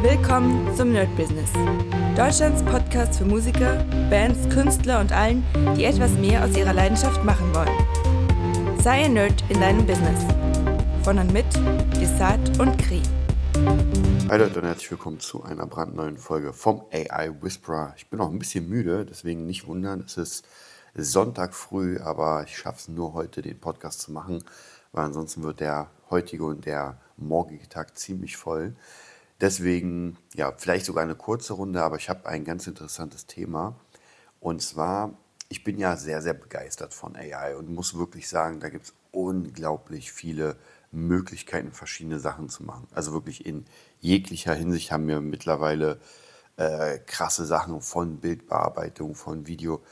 Willkommen zum Nerd Business. Deutschlands Podcast für Musiker, Bands, Künstler und allen, die etwas mehr aus ihrer Leidenschaft machen wollen. Sei ein Nerd in deinem Business. Von und mit Desart und Kri. Hi Leute und herzlich willkommen zu einer brandneuen Folge vom AI Whisperer. Ich bin auch ein bisschen müde, deswegen nicht wundern. Es ist Sonntag früh, aber ich schaffe es nur heute, den Podcast zu machen, weil ansonsten wird der heutige und der morgige Tag ziemlich voll. Deswegen, ja, vielleicht sogar eine kurze Runde, aber ich habe ein ganz interessantes Thema. Und zwar, ich bin ja sehr, sehr begeistert von AI und muss wirklich sagen, da gibt es unglaublich viele Möglichkeiten, verschiedene Sachen zu machen. Also wirklich in jeglicher Hinsicht haben wir mittlerweile äh, krasse Sachen von Bildbearbeitung, von Video.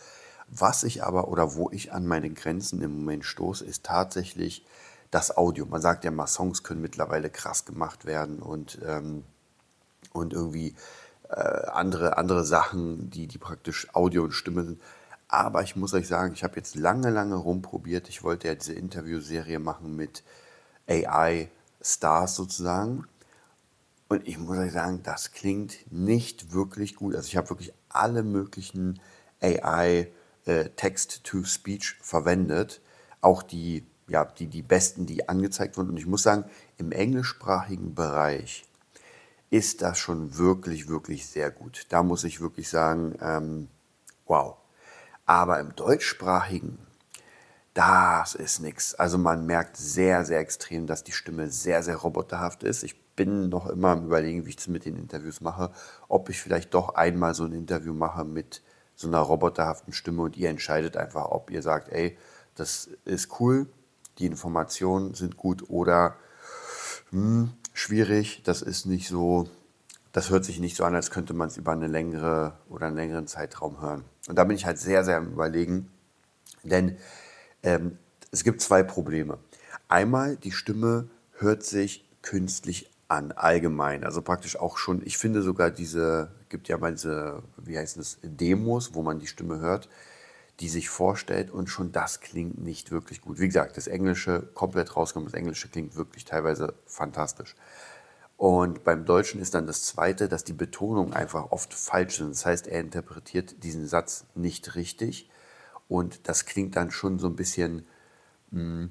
Was ich aber oder wo ich an meine Grenzen im Moment stoße, ist tatsächlich das Audio. Man sagt ja mal, Songs können mittlerweile krass gemacht werden und ähm, und irgendwie äh, andere, andere Sachen, die, die praktisch Audio und Stimme sind. Aber ich muss euch sagen, ich habe jetzt lange, lange rumprobiert. Ich wollte ja diese Interviewserie machen mit AI-Stars sozusagen. Und ich muss euch sagen, das klingt nicht wirklich gut. Also ich habe wirklich alle möglichen AI äh, verwendet. Auch die, ja, die, die besten, die angezeigt wurden. Und ich muss sagen, im englischsprachigen Bereich ist das schon wirklich, wirklich sehr gut. Da muss ich wirklich sagen, ähm, wow. Aber im deutschsprachigen, das ist nichts. Also man merkt sehr, sehr extrem, dass die Stimme sehr, sehr roboterhaft ist. Ich bin noch immer am Überlegen, wie ich es mit den Interviews mache, ob ich vielleicht doch einmal so ein Interview mache mit so einer roboterhaften Stimme und ihr entscheidet einfach, ob ihr sagt, ey, das ist cool, die Informationen sind gut oder hm, schwierig. Das ist nicht so, das hört sich nicht so an, als könnte man es über eine längere oder einen längeren Zeitraum hören. Und da bin ich halt sehr, sehr am Überlegen, denn ähm, es gibt zwei Probleme. Einmal, die Stimme hört sich künstlich an, allgemein. Also praktisch auch schon, ich finde sogar diese, gibt ja mal diese, wie heißt es, Demos, wo man die Stimme hört die sich vorstellt und schon das klingt nicht wirklich gut. Wie gesagt, das Englische komplett rausgenommen, das Englische klingt wirklich teilweise fantastisch. Und beim Deutschen ist dann das Zweite, dass die Betonungen einfach oft falsch sind. Das heißt, er interpretiert diesen Satz nicht richtig und das klingt dann schon so ein bisschen... Mh,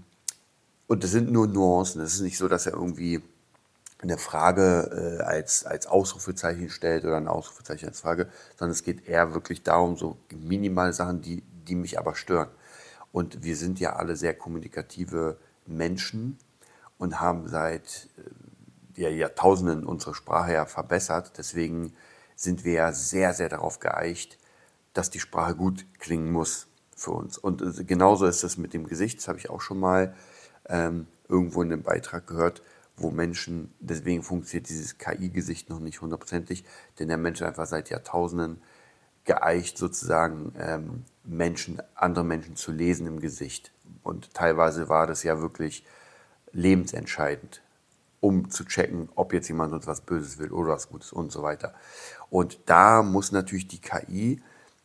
und das sind nur Nuancen. Es ist nicht so, dass er irgendwie eine Frage äh, als, als Ausrufezeichen stellt oder ein Ausrufezeichen als Frage, sondern es geht eher wirklich darum, so minimale Sachen, die, die mich aber stören. Und wir sind ja alle sehr kommunikative Menschen und haben seit äh, ja, Jahrtausenden unsere Sprache ja verbessert. Deswegen sind wir ja sehr, sehr darauf geeicht, dass die Sprache gut klingen muss für uns. Und äh, genauso ist es mit dem Gesicht, das habe ich auch schon mal ähm, irgendwo in einem Beitrag gehört, wo Menschen, deswegen funktioniert dieses KI-Gesicht noch nicht hundertprozentig, denn der Mensch einfach seit Jahrtausenden geeicht, sozusagen ähm, Menschen, andere Menschen zu lesen im Gesicht. Und teilweise war das ja wirklich lebensentscheidend, um zu checken, ob jetzt jemand uns was Böses will oder was Gutes und so weiter. Und da muss natürlich die KI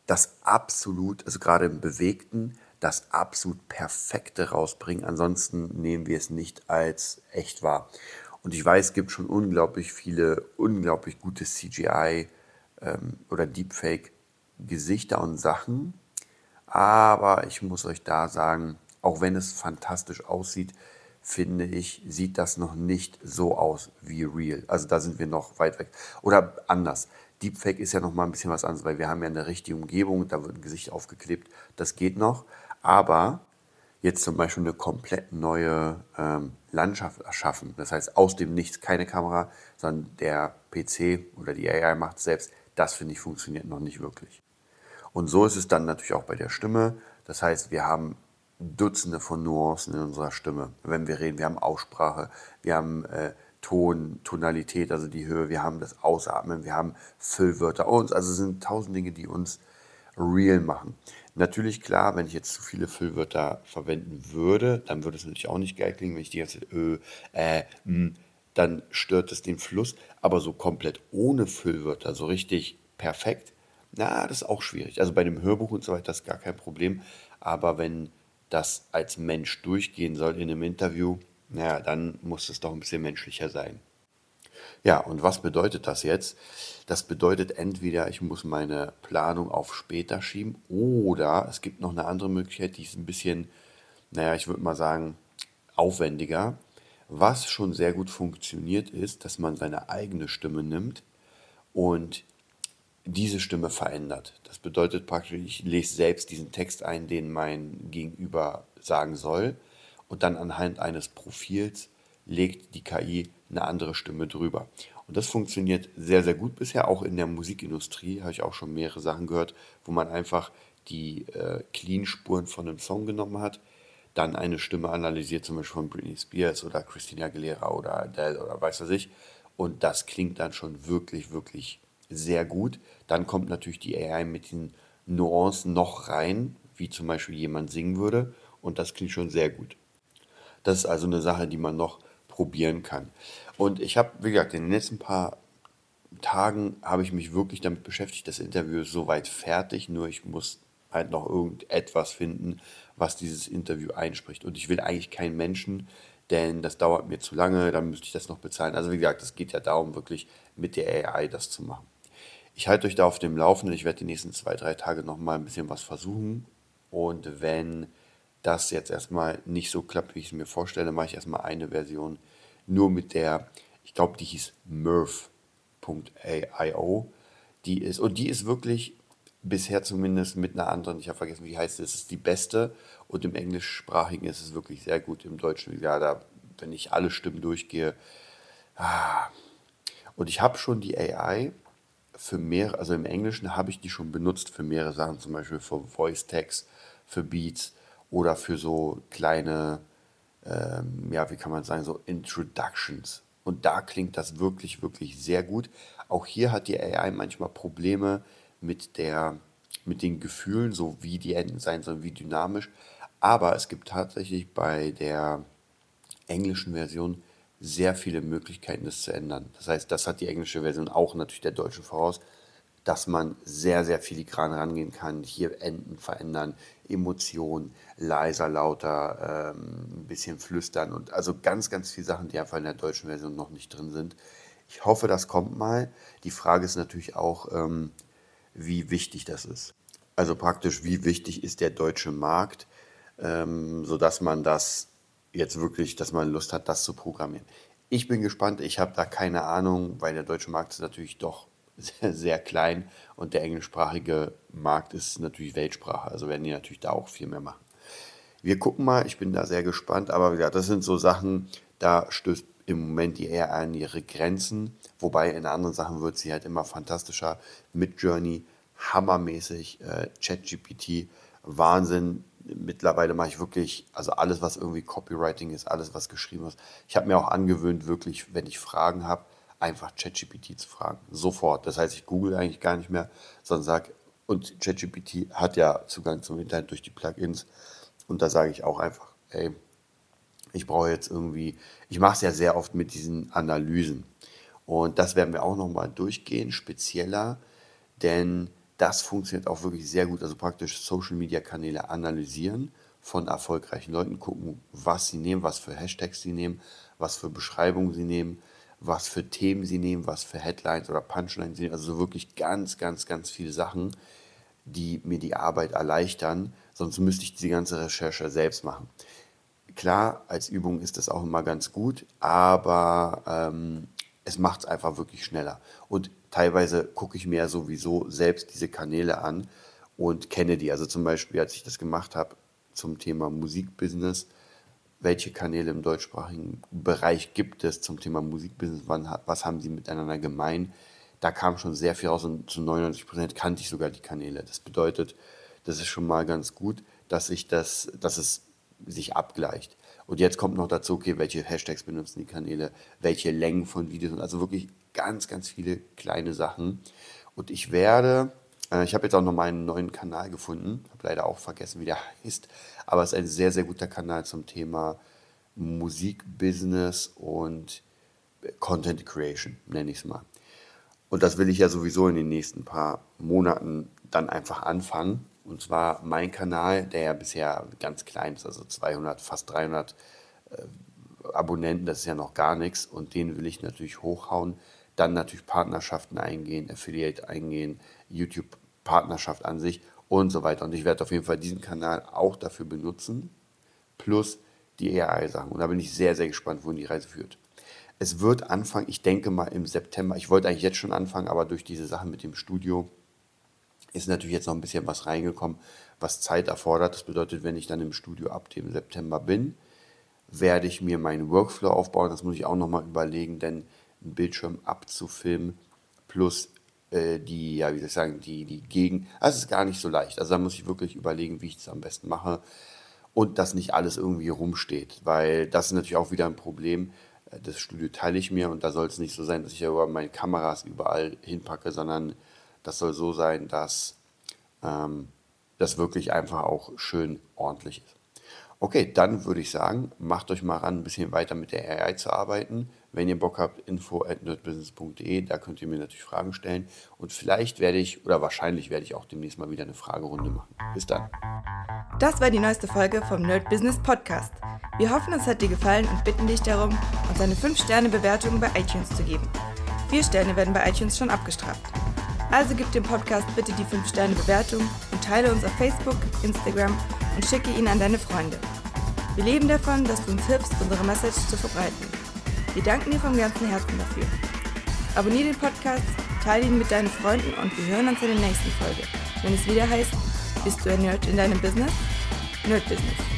das absolut, also gerade im Bewegten, das absolut Perfekte rausbringen. Ansonsten nehmen wir es nicht als echt wahr. Und ich weiß, es gibt schon unglaublich viele, unglaublich gute CGI ähm, oder Deepfake Gesichter und Sachen. Aber ich muss euch da sagen, auch wenn es fantastisch aussieht, finde ich, sieht das noch nicht so aus wie real. Also da sind wir noch weit weg. Oder anders. Deepfake ist ja noch mal ein bisschen was anderes, weil wir haben ja eine richtige Umgebung, da wird ein Gesicht aufgeklebt. Das geht noch. Aber jetzt zum Beispiel eine komplett neue ähm, Landschaft erschaffen, das heißt aus dem Nichts keine Kamera, sondern der PC oder die AI macht es selbst, das finde ich funktioniert noch nicht wirklich. Und so ist es dann natürlich auch bei der Stimme. Das heißt, wir haben Dutzende von Nuancen in unserer Stimme. Wenn wir reden, wir haben Aussprache, wir haben äh, Ton, Tonalität, also die Höhe, wir haben das Ausatmen, wir haben Füllwörter und also es sind tausend Dinge, die uns real machen. Natürlich, klar, wenn ich jetzt zu viele Füllwörter verwenden würde, dann würde es natürlich auch nicht geil klingen, wenn ich die ganze Zeit ö, äh, m, dann stört es den Fluss. Aber so komplett ohne Füllwörter, so richtig perfekt, na, das ist auch schwierig. Also bei dem Hörbuch und so weiter ist gar kein Problem. Aber wenn das als Mensch durchgehen soll in einem Interview, naja, dann muss es doch ein bisschen menschlicher sein. Ja, und was bedeutet das jetzt? Das bedeutet entweder, ich muss meine Planung auf später schieben oder es gibt noch eine andere Möglichkeit, die ist ein bisschen, naja, ich würde mal sagen, aufwendiger. Was schon sehr gut funktioniert ist, dass man seine eigene Stimme nimmt und diese Stimme verändert. Das bedeutet praktisch, ich lese selbst diesen Text ein, den mein Gegenüber sagen soll und dann anhand eines Profils legt die KI eine andere Stimme drüber. Und das funktioniert sehr, sehr gut bisher. Auch in der Musikindustrie habe ich auch schon mehrere Sachen gehört, wo man einfach die äh, Clean-Spuren von einem Song genommen hat, dann eine Stimme analysiert, zum Beispiel von Britney Spears oder Christina Aguilera oder Adele oder weiß was ich. Und das klingt dann schon wirklich, wirklich sehr gut. Dann kommt natürlich die AI mit den Nuancen noch rein, wie zum Beispiel jemand singen würde. Und das klingt schon sehr gut. Das ist also eine Sache, die man noch probieren kann. Und ich habe, wie gesagt, in den letzten paar Tagen habe ich mich wirklich damit beschäftigt. Das Interview ist soweit fertig, nur ich muss halt noch irgendetwas finden, was dieses Interview einspricht. Und ich will eigentlich keinen Menschen, denn das dauert mir zu lange, dann müsste ich das noch bezahlen. Also wie gesagt, es geht ja darum, wirklich mit der AI das zu machen. Ich halte euch da auf dem Laufenden. Ich werde die nächsten zwei, drei Tage noch mal ein bisschen was versuchen. Und wenn das jetzt erstmal nicht so klappt, wie ich es mir vorstelle, mache ich erstmal eine Version nur mit der, ich glaube, die hieß Murph.io. Die ist, und die ist wirklich bisher zumindest mit einer anderen, ich habe vergessen, wie heißt es, ist die beste. Und im Englischsprachigen ist es wirklich sehr gut. Im Deutschen, ja, da, wenn ich alle Stimmen durchgehe. Ah. Und ich habe schon die AI für mehrere, also im Englischen habe ich die schon benutzt für mehrere Sachen, zum Beispiel für Voice Tags, für Beats oder für so kleine, ähm, ja, wie kann man sagen, so Introductions. Und da klingt das wirklich, wirklich sehr gut. Auch hier hat die AI manchmal Probleme mit, der, mit den Gefühlen, so wie die Enden sein sollen, wie dynamisch. Aber es gibt tatsächlich bei der englischen Version sehr viele Möglichkeiten, das zu ändern. Das heißt, das hat die englische Version auch natürlich der deutschen voraus, dass man sehr, sehr filigran rangehen kann, hier Enden verändern, Emotionen, leiser, lauter, ähm, ein bisschen flüstern und also ganz, ganz viele Sachen, die einfach in der deutschen Version noch nicht drin sind. Ich hoffe, das kommt mal. Die Frage ist natürlich auch, ähm, wie wichtig das ist. Also praktisch, wie wichtig ist der deutsche Markt, ähm, sodass man das jetzt wirklich, dass man Lust hat, das zu programmieren. Ich bin gespannt, ich habe da keine Ahnung, weil der deutsche Markt ist natürlich doch sehr, sehr klein und der englischsprachige Markt ist natürlich Weltsprache, also werden die natürlich da auch viel mehr machen. Wir gucken mal, ich bin da sehr gespannt, aber gesagt, das sind so Sachen, da stößt im Moment die eher an ihre Grenzen, wobei in anderen Sachen wird sie halt immer fantastischer. Mit Journey, hammermäßig, äh, ChatGPT, Wahnsinn, mittlerweile mache ich wirklich, also alles, was irgendwie Copywriting ist, alles, was geschrieben ist. Ich habe mir auch angewöhnt, wirklich, wenn ich Fragen habe, einfach ChatGPT zu fragen. Sofort. Das heißt, ich google eigentlich gar nicht mehr, sondern sage, und ChatGPT hat ja Zugang zum Internet durch die Plugins. Und da sage ich auch einfach, ey, ich brauche jetzt irgendwie, ich mache es ja sehr oft mit diesen Analysen. Und das werden wir auch nochmal durchgehen, spezieller, denn das funktioniert auch wirklich sehr gut. Also praktisch Social-Media-Kanäle analysieren von erfolgreichen Leuten, gucken, was sie nehmen, was für Hashtags sie nehmen, was für Beschreibungen sie nehmen, was für Themen sie nehmen, was für Headlines oder Punchlines sie nehmen. Also wirklich ganz, ganz, ganz viele Sachen, die mir die Arbeit erleichtern. Sonst müsste ich die ganze Recherche selbst machen. Klar, als Übung ist das auch immer ganz gut, aber ähm, es macht es einfach wirklich schneller. Und teilweise gucke ich mir ja sowieso selbst diese Kanäle an und kenne die. Also zum Beispiel, als ich das gemacht habe zum Thema Musikbusiness, welche Kanäle im deutschsprachigen Bereich gibt es zum Thema Musikbusiness, wann, was haben sie miteinander gemein. Da kam schon sehr viel raus und zu 99 Prozent kannte ich sogar die Kanäle. Das bedeutet, das ist schon mal ganz gut, dass, ich das, dass es sich abgleicht. Und jetzt kommt noch dazu, okay, welche Hashtags benutzen die Kanäle, welche Längen von Videos, also wirklich ganz, ganz viele kleine Sachen. Und ich werde, äh, ich habe jetzt auch noch meinen neuen Kanal gefunden, habe leider auch vergessen, wie der heißt, aber es ist ein sehr, sehr guter Kanal zum Thema Musikbusiness und Content Creation, nenne ich es mal. Und das will ich ja sowieso in den nächsten paar Monaten dann einfach anfangen. Und zwar mein Kanal, der ja bisher ganz klein ist, also 200, fast 300 äh, Abonnenten, das ist ja noch gar nichts und den will ich natürlich hochhauen. Dann natürlich Partnerschaften eingehen, Affiliate eingehen, YouTube-Partnerschaft an sich und so weiter. Und ich werde auf jeden Fall diesen Kanal auch dafür benutzen, plus die AI-Sachen. Und da bin ich sehr, sehr gespannt, wohin die Reise führt. Es wird anfangen, ich denke mal im September. Ich wollte eigentlich jetzt schon anfangen, aber durch diese Sachen mit dem Studio ist natürlich jetzt noch ein bisschen was reingekommen, was Zeit erfordert. Das bedeutet, wenn ich dann im Studio ab dem September bin, werde ich mir meinen Workflow aufbauen. Das muss ich auch nochmal überlegen, denn Bildschirm abzufilmen plus äh, die, ja, wie soll ich sagen, die, die Gegen. Also es ist gar nicht so leicht. Also da muss ich wirklich überlegen, wie ich das am besten mache und dass nicht alles irgendwie rumsteht, weil das ist natürlich auch wieder ein Problem. Das Studio teile ich mir und da soll es nicht so sein, dass ich über meine Kameras überall hinpacke, sondern das soll so sein, dass ähm, das wirklich einfach auch schön ordentlich ist. Okay, dann würde ich sagen, macht euch mal ran, ein bisschen weiter mit der AI zu arbeiten. Wenn ihr Bock habt, info at nerdbusiness.de, da könnt ihr mir natürlich Fragen stellen. Und vielleicht werde ich, oder wahrscheinlich werde ich auch demnächst mal wieder eine Fragerunde machen. Bis dann. Das war die neueste Folge vom Nerd Business Podcast. Wir hoffen, es hat dir gefallen und bitten dich darum, uns eine 5-Sterne-Bewertung bei iTunes zu geben. Vier Sterne werden bei iTunes schon abgestraft. Also gib dem Podcast bitte die 5-Sterne-Bewertung und teile uns auf Facebook, Instagram und schicke ihn an deine Freunde. Wir leben davon, dass du uns hilfst, unsere Message zu verbreiten. Wir danken dir vom ganzen Herzen dafür. Abonnier den Podcast, teile ihn mit deinen Freunden und wir hören uns in der nächsten Folge, wenn es wieder heißt, bist du ein Nerd in deinem Business? Nerd Business.